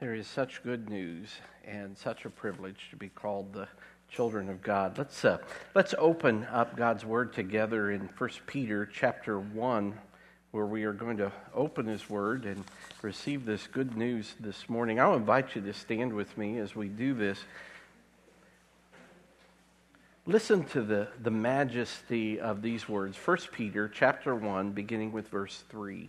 There is such good news and such a privilege to be called the children of God. Let's uh, let's open up God's word together in 1 Peter chapter 1 where we are going to open his word and receive this good news this morning. I'll invite you to stand with me as we do this. Listen to the, the majesty of these words. 1 Peter chapter 1 beginning with verse 3.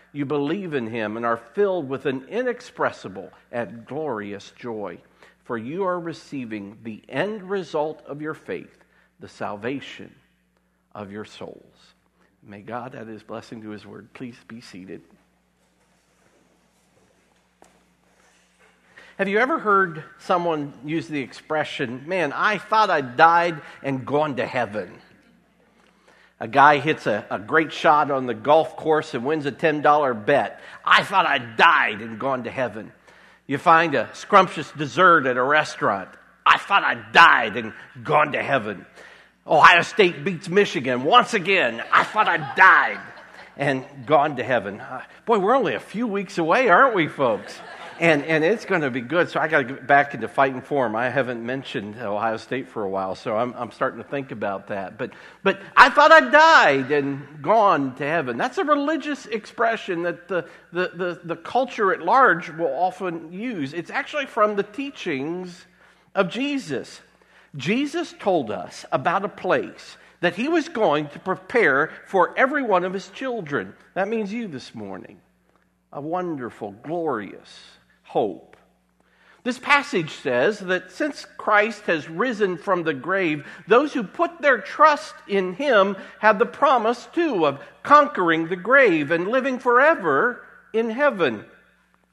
you believe in him and are filled with an inexpressible and glorious joy, for you are receiving the end result of your faith, the salvation of your souls. May God add his blessing to his word. Please be seated. Have you ever heard someone use the expression, man, I thought I died and gone to heaven? A guy hits a, a great shot on the golf course and wins a $10 bet. I thought I died and gone to heaven. You find a scrumptious dessert at a restaurant. I thought I died and gone to heaven. Ohio State beats Michigan once again. I thought I died and gone to heaven. Uh, boy, we're only a few weeks away, aren't we, folks? And, and it's going to be good. So I got to get back into fighting form. I haven't mentioned Ohio State for a while, so I'm, I'm starting to think about that. But, but I thought I died and gone to heaven. That's a religious expression that the, the, the, the culture at large will often use. It's actually from the teachings of Jesus. Jesus told us about a place that he was going to prepare for every one of his children. That means you this morning. A wonderful, glorious, hope. This passage says that since Christ has risen from the grave, those who put their trust in him have the promise, too, of conquering the grave and living forever in heaven.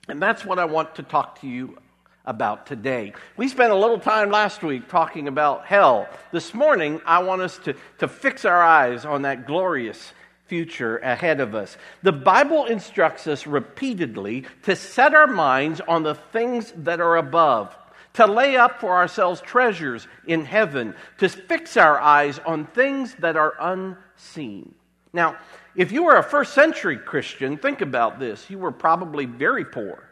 And that's what I want to talk to you about today. We spent a little time last week talking about hell. This morning, I want us to, to fix our eyes on that glorious future ahead of us. The Bible instructs us repeatedly to set our minds on the things that are above, to lay up for ourselves treasures in heaven, to fix our eyes on things that are unseen. Now, if you were a first century Christian, think about this. You were probably very poor.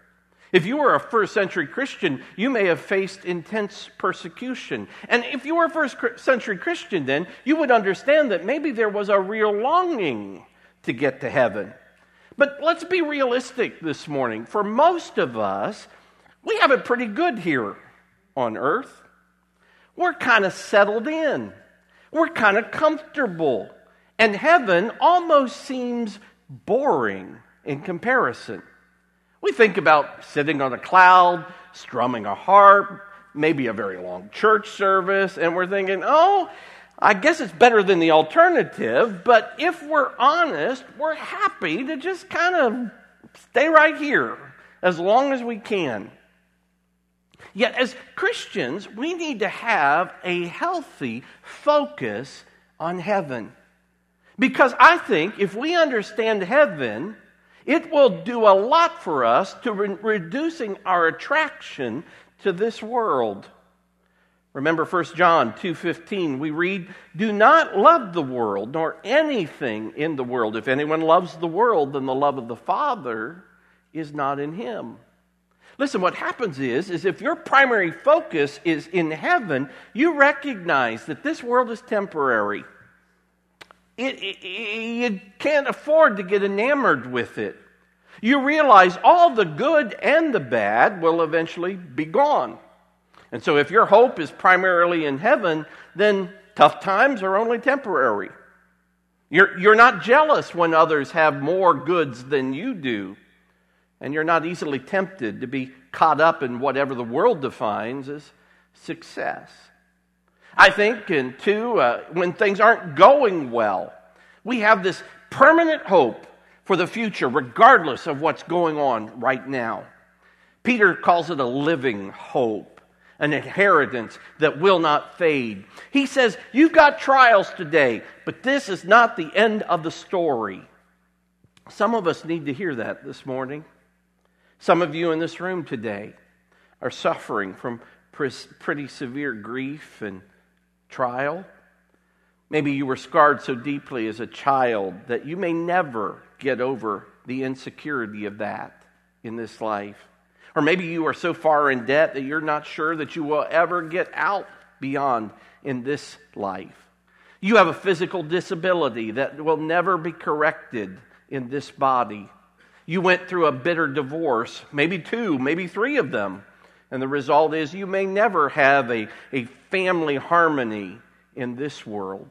If you were a first century Christian, you may have faced intense persecution. And if you were a first century Christian, then you would understand that maybe there was a real longing to get to heaven. But let's be realistic this morning. For most of us, we have it pretty good here on earth. We're kind of settled in, we're kind of comfortable. And heaven almost seems boring in comparison. We think about sitting on a cloud, strumming a harp, maybe a very long church service, and we're thinking, oh, I guess it's better than the alternative, but if we're honest, we're happy to just kind of stay right here as long as we can. Yet, as Christians, we need to have a healthy focus on heaven. Because I think if we understand heaven, it will do a lot for us to re- reducing our attraction to this world. Remember 1 John 2:15 we read do not love the world nor anything in the world if anyone loves the world then the love of the father is not in him. Listen what happens is is if your primary focus is in heaven you recognize that this world is temporary it, it, you can't afford to get enamored with it. You realize all the good and the bad will eventually be gone. And so, if your hope is primarily in heaven, then tough times are only temporary. You're, you're not jealous when others have more goods than you do. And you're not easily tempted to be caught up in whatever the world defines as success. I think, and two, uh, when things aren't going well, we have this permanent hope for the future, regardless of what's going on right now. Peter calls it a living hope, an inheritance that will not fade. He says, You've got trials today, but this is not the end of the story. Some of us need to hear that this morning. Some of you in this room today are suffering from pretty severe grief and trial. Maybe you were scarred so deeply as a child that you may never get over the insecurity of that in this life. Or maybe you are so far in debt that you're not sure that you will ever get out beyond in this life. You have a physical disability that will never be corrected in this body. You went through a bitter divorce, maybe two, maybe three of them. And the result is you may never have a, a family harmony in this world.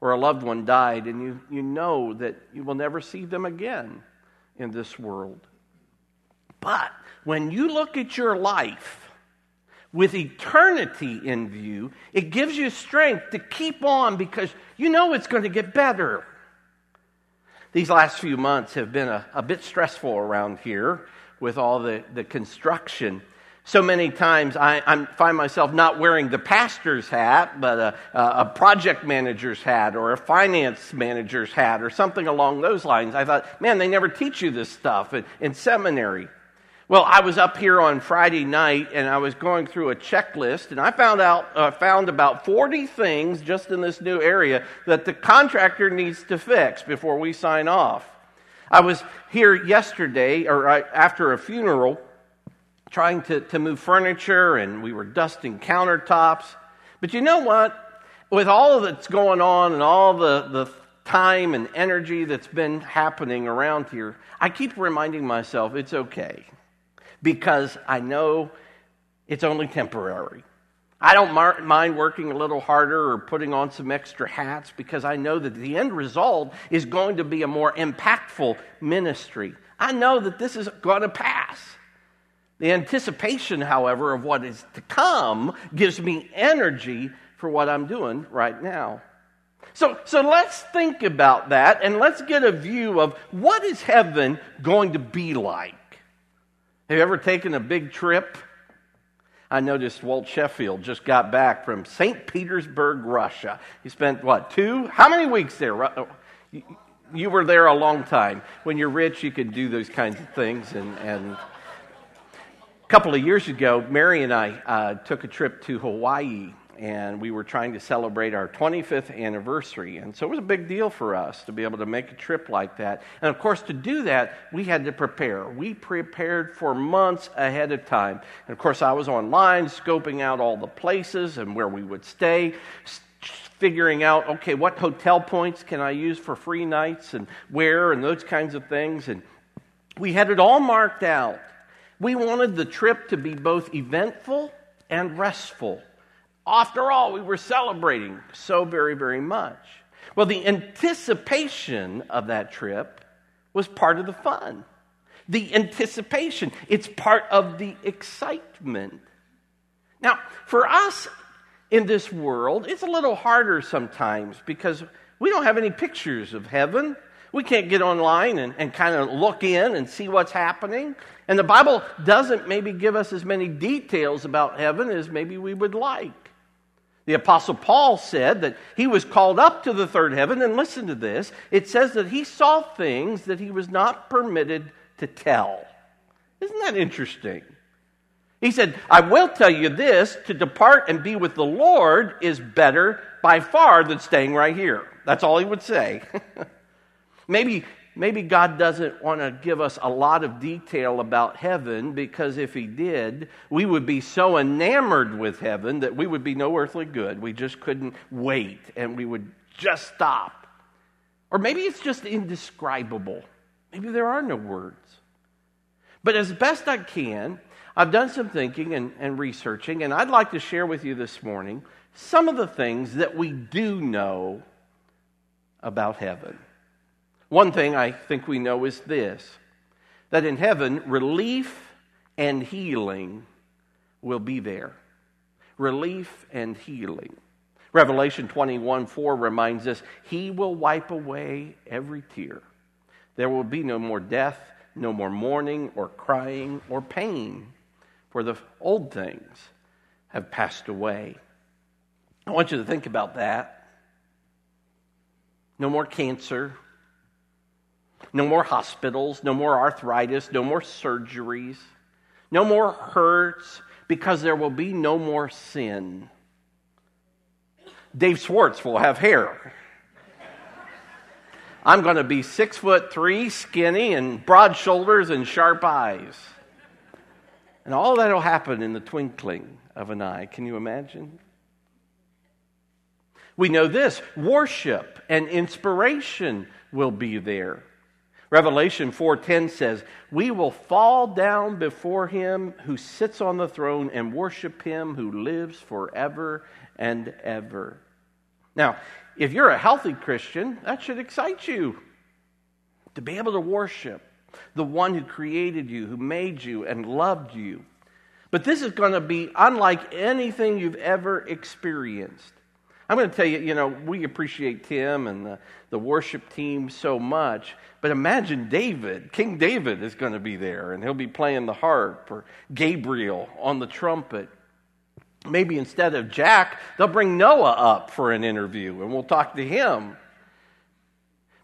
Or a loved one died and you, you know that you will never see them again in this world. But when you look at your life with eternity in view, it gives you strength to keep on because you know it's going to get better. These last few months have been a, a bit stressful around here with all the, the construction. So many times I, I, find myself not wearing the pastor's hat, but a, a, project manager's hat or a finance manager's hat or something along those lines. I thought, man, they never teach you this stuff in, in seminary. Well, I was up here on Friday night and I was going through a checklist and I found out uh, found about 40 things just in this new area that the contractor needs to fix before we sign off. I was here yesterday or uh, after a funeral trying to, to move furniture and we were dusting countertops. But you know what? With all that's going on and all the, the time and energy that's been happening around here, I keep reminding myself it's okay because I know it's only temporary. I don't mind working a little harder or putting on some extra hats because I know that the end result is going to be a more impactful ministry. I know that this is going to pass. The anticipation, however, of what is to come gives me energy for what I'm doing right now. So, so let's think about that and let's get a view of what is heaven going to be like. Have you ever taken a big trip? I noticed Walt Sheffield just got back from St. Petersburg, Russia. He spent, what, two? How many weeks there? Oh, you were there a long time. When you're rich, you can do those kinds of things. And, and couple of years ago, Mary and I uh, took a trip to Hawaii and we were trying to celebrate our 25th anniversary. And so it was a big deal for us to be able to make a trip like that. And of course, to do that, we had to prepare. We prepared for months ahead of time. And of course, I was online scoping out all the places and where we would stay. Figuring out, okay, what hotel points can I use for free nights and where and those kinds of things. And we had it all marked out. We wanted the trip to be both eventful and restful. After all, we were celebrating so very, very much. Well, the anticipation of that trip was part of the fun. The anticipation, it's part of the excitement. Now, for us in this world, it's a little harder sometimes because we don't have any pictures of heaven. We can't get online and, and kind of look in and see what's happening. And the Bible doesn't maybe give us as many details about heaven as maybe we would like. The Apostle Paul said that he was called up to the third heaven, and listen to this it says that he saw things that he was not permitted to tell. Isn't that interesting? He said, I will tell you this to depart and be with the Lord is better by far than staying right here. That's all he would say. maybe maybe God doesn't want to give us a lot of detail about heaven because if He did, we would be so enamored with heaven that we would be no earthly good. We just couldn't wait and we would just stop. Or maybe it's just indescribable. Maybe there are no words. But as best I can, I've done some thinking and, and researching, and I'd like to share with you this morning some of the things that we do know about heaven. One thing I think we know is this that in heaven, relief and healing will be there. Relief and healing. Revelation 21 4 reminds us, He will wipe away every tear. There will be no more death, no more mourning or crying or pain, for the old things have passed away. I want you to think about that. No more cancer, no more hospitals, no more arthritis, no more surgeries, no more hurts, because there will be no more sin. Dave Schwartz will have hair. I'm going to be six foot three, skinny, and broad shoulders and sharp eyes. And all that will happen in the twinkling of an eye. Can you imagine? We know this worship and inspiration will be there. Revelation 4:10 says, "We will fall down before him who sits on the throne and worship him who lives forever and ever." Now, if you're a healthy Christian, that should excite you to be able to worship the one who created you, who made you and loved you. But this is going to be unlike anything you've ever experienced. I'm going to tell you, you know, we appreciate Tim and the, the worship team so much, but imagine David, King David is going to be there, and he'll be playing the harp, or Gabriel on the trumpet. Maybe instead of Jack, they'll bring Noah up for an interview, and we'll talk to him.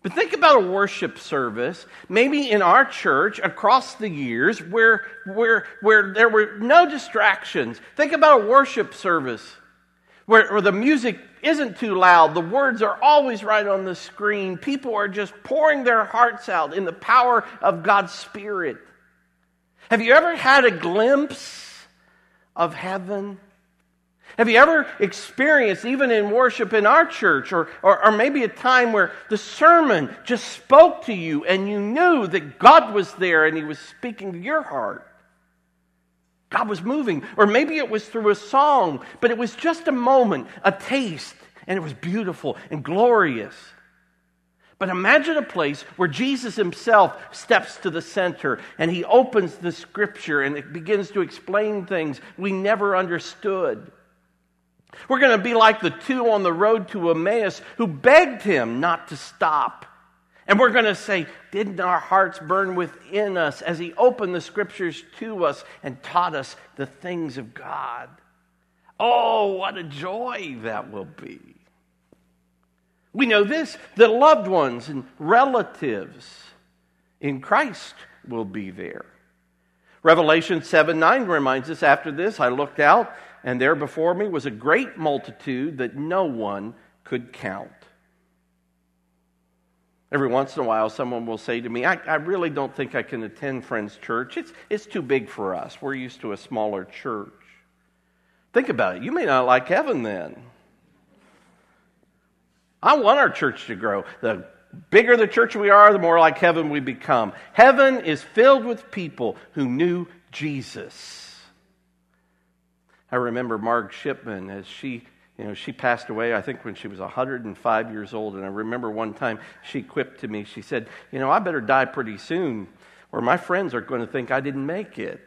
But think about a worship service, maybe in our church across the years where, where, where there were no distractions. Think about a worship service where, where the music isn't too loud, the words are always right on the screen. People are just pouring their hearts out in the power of God's Spirit. Have you ever had a glimpse of heaven? Have you ever experienced, even in worship in our church, or, or, or, maybe a time where the sermon just spoke to you and you knew that God was there and He was speaking to your heart? God was moving. Or maybe it was through a song, but it was just a moment, a taste, and it was beautiful and glorious. But imagine a place where Jesus himself steps to the center and he opens the scripture and it begins to explain things we never understood. We're going to be like the two on the road to Emmaus who begged him not to stop. And we're going to say, Didn't our hearts burn within us as He opened the scriptures to us and taught us the things of God? Oh, what a joy that will be. We know this the loved ones and relatives in Christ will be there. Revelation 7 9 reminds us after this, I looked out, and there before me was a great multitude that no one could count Every once in a while, someone will say to me, I, I, really don't think I can attend Friends Church. It's, it's too big for us. We're used to a smaller church. Think about it. You may not like heaven then. I want our church to grow. The bigger the church we are, the more like heaven we become. Heaven is filled with people who knew Jesus. I remember Marg Shipman as she you know, she passed away, I think, when she was 105 years old. And I remember one time she quipped to me, she said, You know, I better die pretty soon, or my friends are going to think I didn't make it.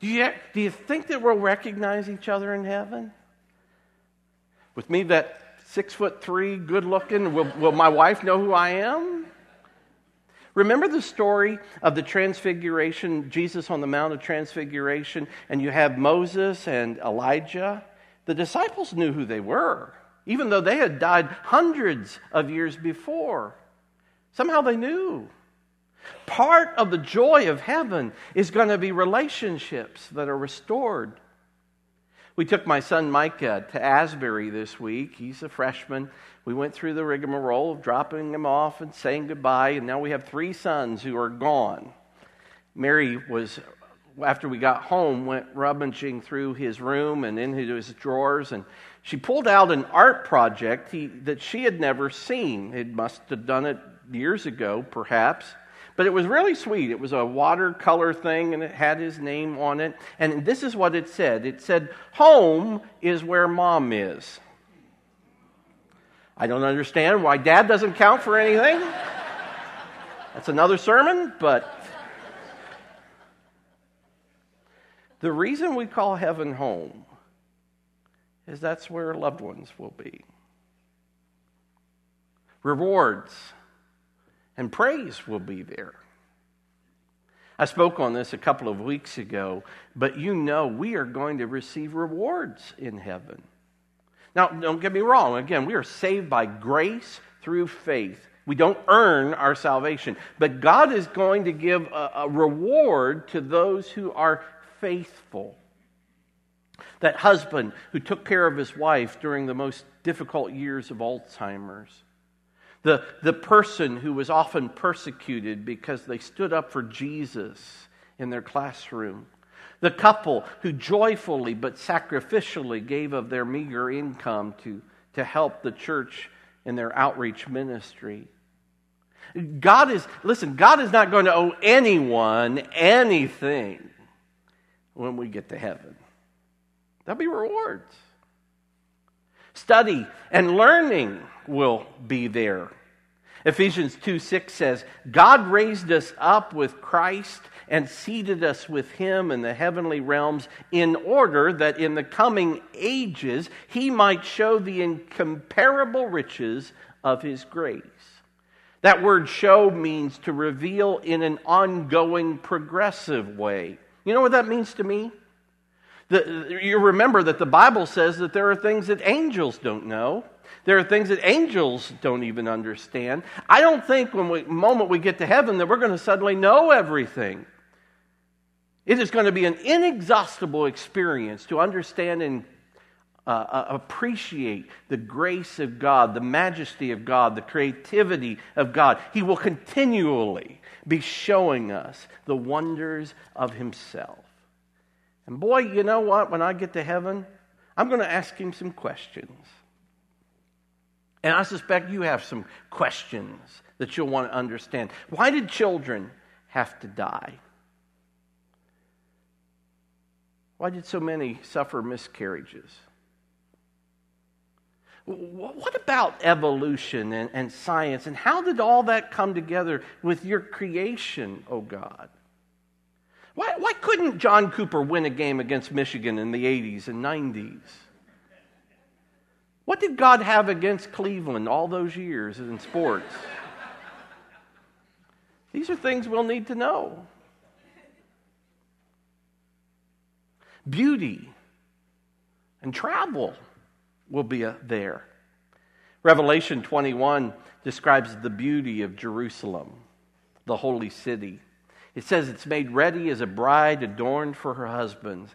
do, you, do you think that we'll recognize each other in heaven? With me, that six foot three, good looking, will, will my wife know who I am? Remember the story of the transfiguration, Jesus on the Mount of Transfiguration, and you have Moses and Elijah? The disciples knew who they were, even though they had died hundreds of years before. Somehow they knew. Part of the joy of heaven is going to be relationships that are restored. We took my son Micah uh, to Asbury this week. He's a freshman, we went through the rigmarole of dropping him off and saying goodbye, and now we have three sons who are gone. Mary was after we got home, went rummaging through his room and into his drawers, and she pulled out an art project he, that she had never seen. It must have done it years ago, perhaps. But it was really sweet. It was a watercolor thing, and it had his name on it. And this is what it said it said, Home is where mom is. I don't understand why dad doesn't count for anything. That's another sermon, but the reason we call heaven home is that's where loved ones will be. Rewards and praise will be there. I spoke on this a couple of weeks ago, but you know we are going to receive rewards in heaven. Now, don't get me wrong. Again, we are saved by grace through faith. We don't earn our salvation. But God is going to give a, a reward to those who are faithful. That husband who took care of his wife during the most difficult years of Alzheimer's. The, the person who was often persecuted because they stood up for Jesus in their classroom. The couple who joyfully but sacrificially gave of their meager income to, to help the church in their outreach ministry. God is, listen, God is not going to owe anyone anything when we get to heaven. There'll be rewards. Study and learning will be there. Ephesians 2 6 says, God raised us up with Christ and seated us with him in the heavenly realms in order that in the coming ages he might show the incomparable riches of his grace. That word show means to reveal in an ongoing, progressive way. You know what that means to me? The, you remember that the Bible says that there are things that angels don't know. There are things that angels don't even understand. I don't think when we moment we get to heaven that we're going to suddenly know everything. It is going to be an inexhaustible experience to understand and uh, uh, appreciate the grace of God, the majesty of God, the creativity of God. He will continually be showing us the wonders of Himself. And boy, you know what? When I get to heaven, I'm going to ask Him some questions. And I suspect you have some questions that you'll want to understand. Why did children have to die? Why did so many suffer miscarriages? What about evolution and, and, science? And how did all that come together with your creation, oh God? Why, why couldn't John Cooper win a game against Michigan in the 80s and 90s? What did God have against Cleveland all those years in sports? These are things we'll need to know. Beauty and travel will be uh, there. Revelation 21 describes the beauty of Jerusalem, the holy city. It says it's made ready as a bride adorned for her husband.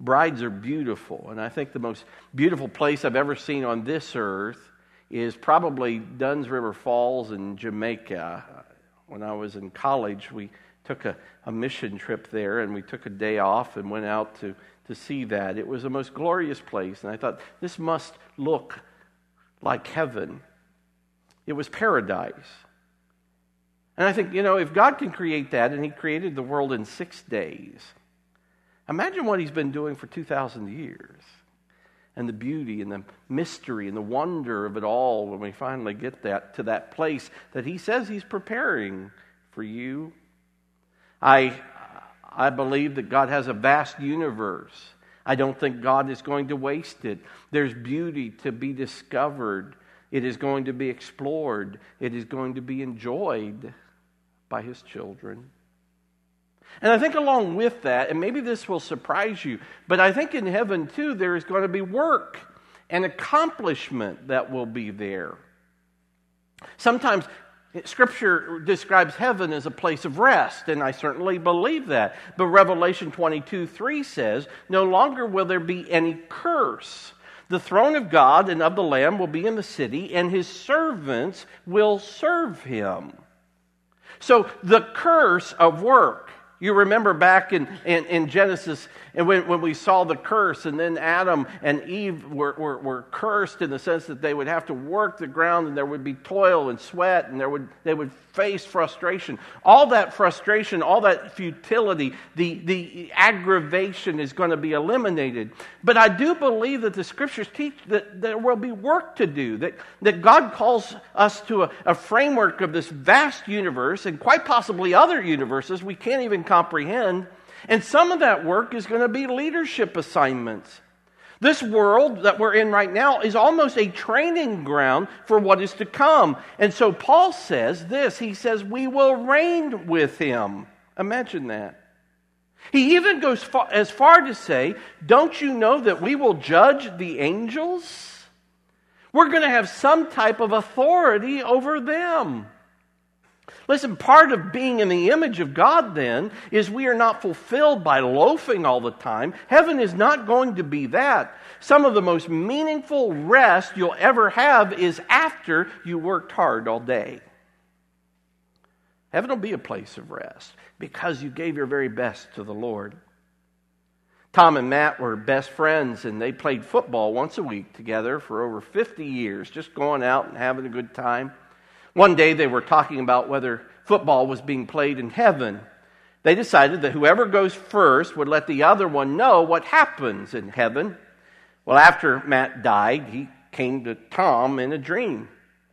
Brides are beautiful, and I think the most beautiful place I've ever seen on this earth is probably Dunn's River Falls in Jamaica. When I was in college, we took a, a mission trip there, and we took a day off and went out to to see that. It was the most glorious place. And I thought, this must look like heaven. It was paradise. And I think, you know, if God can create that and He created the world in six days, imagine what He's been doing for 2,000 years. And the beauty and the mystery and the wonder of it all when we finally get that to that place that He says He's preparing for you. I I believe that God has a vast universe. I don't think God is going to waste it. There's beauty to be discovered. It is going to be explored. It is going to be enjoyed by his children. And I think along with that, and maybe this will surprise you, but I think in heaven too, there is going to be work and accomplishment that will be there. Sometimes Scripture describes heaven as a place of rest, and I certainly believe that. But Revelation 22 3 says, No longer will there be any curse. The throne of God and of the Lamb will be in the city, and his servants will serve him. So the curse of work You remember back in, in, in, Genesis and when, when we saw the curse, and then Adam and Eve were, were, were, cursed in the sense that they would have to work the ground and there would be toil and sweat and there would, they would face frustration. All that frustration, all that futility, the, the aggravation is going to be eliminated. But I do believe that the scriptures teach that there will be work to do, that, that God calls us to a, a framework of this vast universe and quite possibly other universes we can't even comprehend. And some of that work is going to be leadership assignments. This world that we're in right now is almost a training ground for what is to come. And so Paul says this he says, We will reign with him. Imagine that. He even goes far, as far to say, Don't you know that we will judge the angels? We're going to have some type of authority over them. Listen, part of being in the image of God then is we are not fulfilled by loafing all the time. Heaven is not going to be that. Some of the most meaningful rest you'll ever have is after you worked hard all day. Heaven will be a place of rest because you gave your very best to the Lord. Tom and Matt were best friends, and they played football once a week together for over 50 years, just going out and having a good time. One day they were talking about whether football was being played in heaven. They decided that whoever goes first would let the other one know what happens in heaven. Well, after Matt died, he came to Tom in a dream.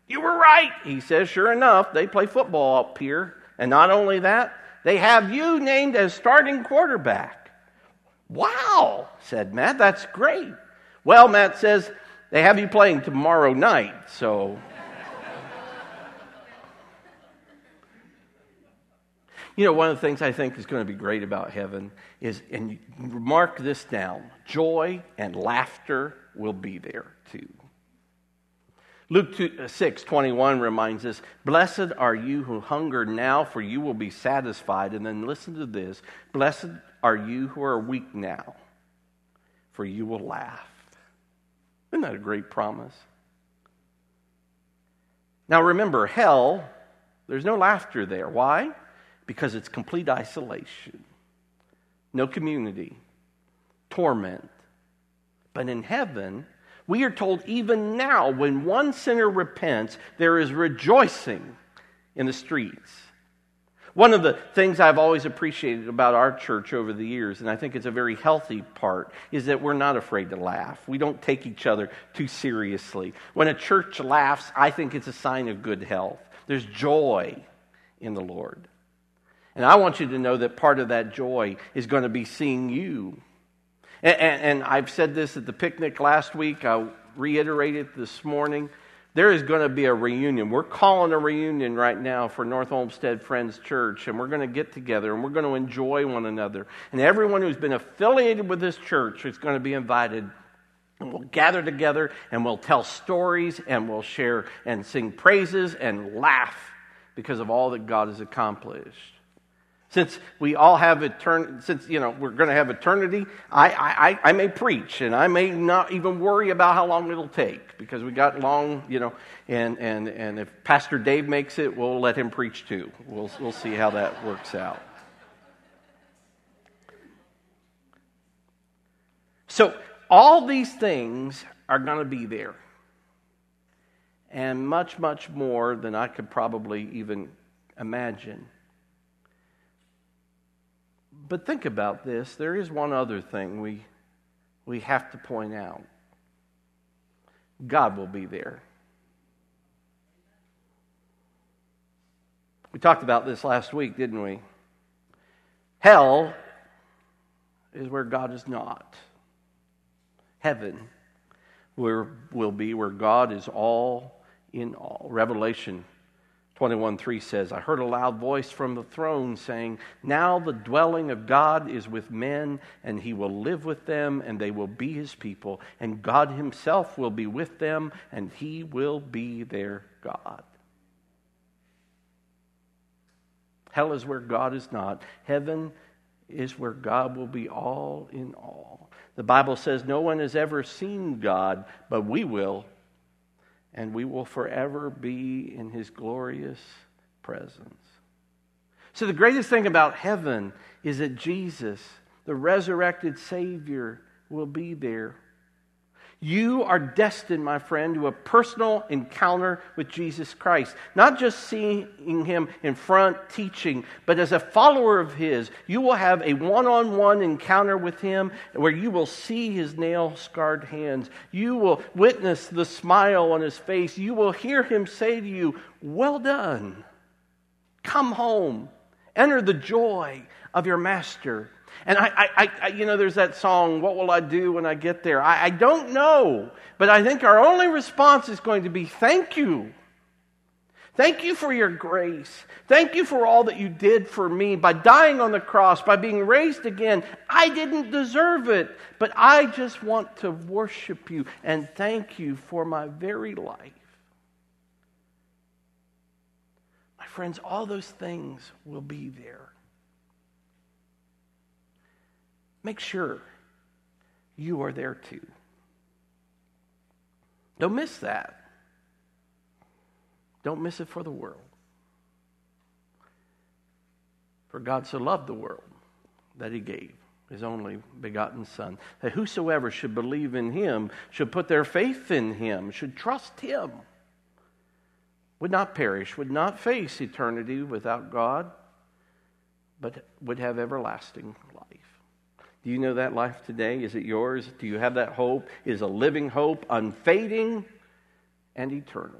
You were right, he says. Sure enough, they play football up here. And not only that, they have you named as starting quarterback. Wow, said Matt. That's great. Well, Matt says they have you playing tomorrow night, so You know, one of the things I think is going to be great about heaven is, and mark this down joy and laughter will be there too. Luke 2, uh, 6 21 reminds us, Blessed are you who hunger now, for you will be satisfied. And then listen to this Blessed are you who are weak now, for you will laugh. Isn't that a great promise? Now remember, hell, there's no laughter there. Why? Because it's complete isolation, no community, torment. But in heaven, we are told even now, when one sinner repents, there is rejoicing in the streets. One of the things I've always appreciated about our church over the years, and I think it's a very healthy part, is that we're not afraid to laugh. We don't take each other too seriously. When a church laughs, I think it's a sign of good health. There's joy in the Lord. And I want you to know that part of that joy is going to be seeing you. And, and, and I've said this at the picnic last week, I'll reiterate it this morning. There is going to be a reunion. We're calling a reunion right now for North Olmsted Friends Church, and we're going to get together and we're going to enjoy one another. And everyone who's been affiliated with this church is going to be invited and we'll gather together and we'll tell stories and we'll share and sing praises and laugh because of all that God has accomplished. Since we all have eternity, since, you know, we're going to have eternity, I, I, I may preach and I may not even worry about how long it'll take because we got long, you know, and, and, and if Pastor Dave makes it, we'll let him preach too. We'll, we'll see how that works out. So, all these things are going to be there. And much, much more than I could probably even imagine. But think about this. There is one other thing we, we have to point out God will be there. We talked about this last week, didn't we? Hell is where God is not. Heaven where, will be where God is all in all. Revelation 21 3 says, I heard a loud voice from the throne saying, Now the dwelling of God is with men, and he will live with them, and they will be his people, and God himself will be with them, and he will be their God. Hell is where God is not. Heaven is where God will be all in all. The Bible says no one has ever seen God, but we will and we will forever be in his glorious presence. So, the greatest thing about heaven is that Jesus, the resurrected Savior, will be there. You are destined, my friend, to a personal encounter with Jesus Christ. Not just seeing him in front teaching, but as a follower of his, you will have a one on one encounter with him where you will see his nail scarred hands. You will witness the smile on his face. You will hear him say to you, Well done. Come home. Enter the joy of your master. And I, I, I, you know, there's that song, What Will I Do When I Get There? I, I don't know, but I think our only response is going to be, Thank you. Thank you for your grace. Thank you for all that you did for me by dying on the cross, by being raised again. I didn't deserve it, but I just want to worship you and thank you for my very life. My friends, all those things will be there. Make sure you are there too. Don't miss that. Don't miss it for the world. For God so loved the world that he gave his only begotten Son, that whosoever should believe in him should put their faith in him, should trust him, would not perish, would not face eternity without God, but would have everlasting life. Do you know that life today? Is it yours? Do you have that hope? Is a living hope, unfading and eternal.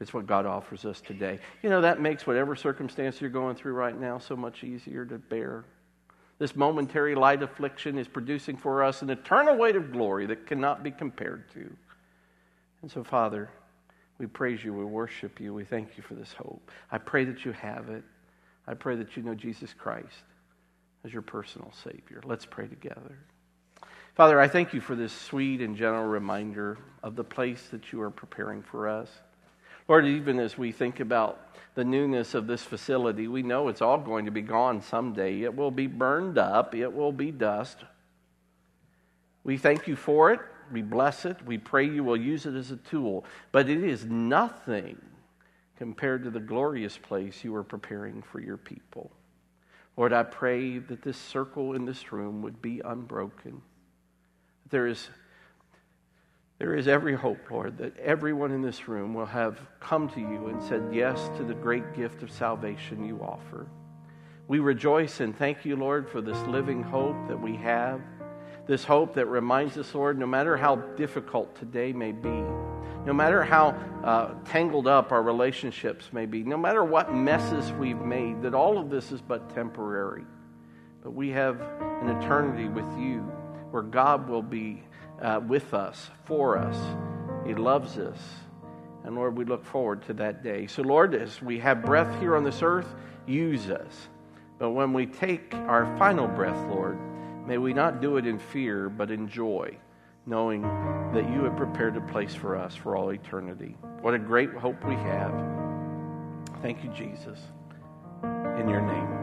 It's what God offers us today. You know, that makes whatever circumstance you're going through right now so much easier to bear. This momentary light affliction is producing for us an eternal weight of glory that cannot be compared to. And so, Father, we praise you, we worship you, we thank you for this hope. I pray that you have it. I pray that you know Jesus Christ as your personal Savior. Let's pray together. Father, I thank you for this sweet and gentle reminder of the place that you are preparing for us. Lord, even as we think about the newness of this facility, we know it's all going to be gone someday. It will be burned up, it will be dust. We thank you for it. We bless it. We pray you will use it as a tool. But it is nothing compared to the glorious place you are preparing for your people. Lord, I pray that this circle in this room would be unbroken. There is, there is every hope, Lord, that everyone in this room will have come to you and said yes to the great gift of salvation you offer. We rejoice and thank you, Lord, for this living hope that we have. This hope that reminds us, Lord, no matter how difficult today may be, no matter how uh, tangled up our relationships may be, no matter what messes we've made, that all of this is but temporary. But we have an eternity with you where God will be uh, with us, for us. He loves us. And Lord, we look forward to that day. So, Lord, as we have breath here on this earth, use us. But when we take our final breath, Lord, may we not do it in fear, but in joy knowing that you have prepared a place for us for all eternity. What a great hope we have. Thank you, Jesus. In your name.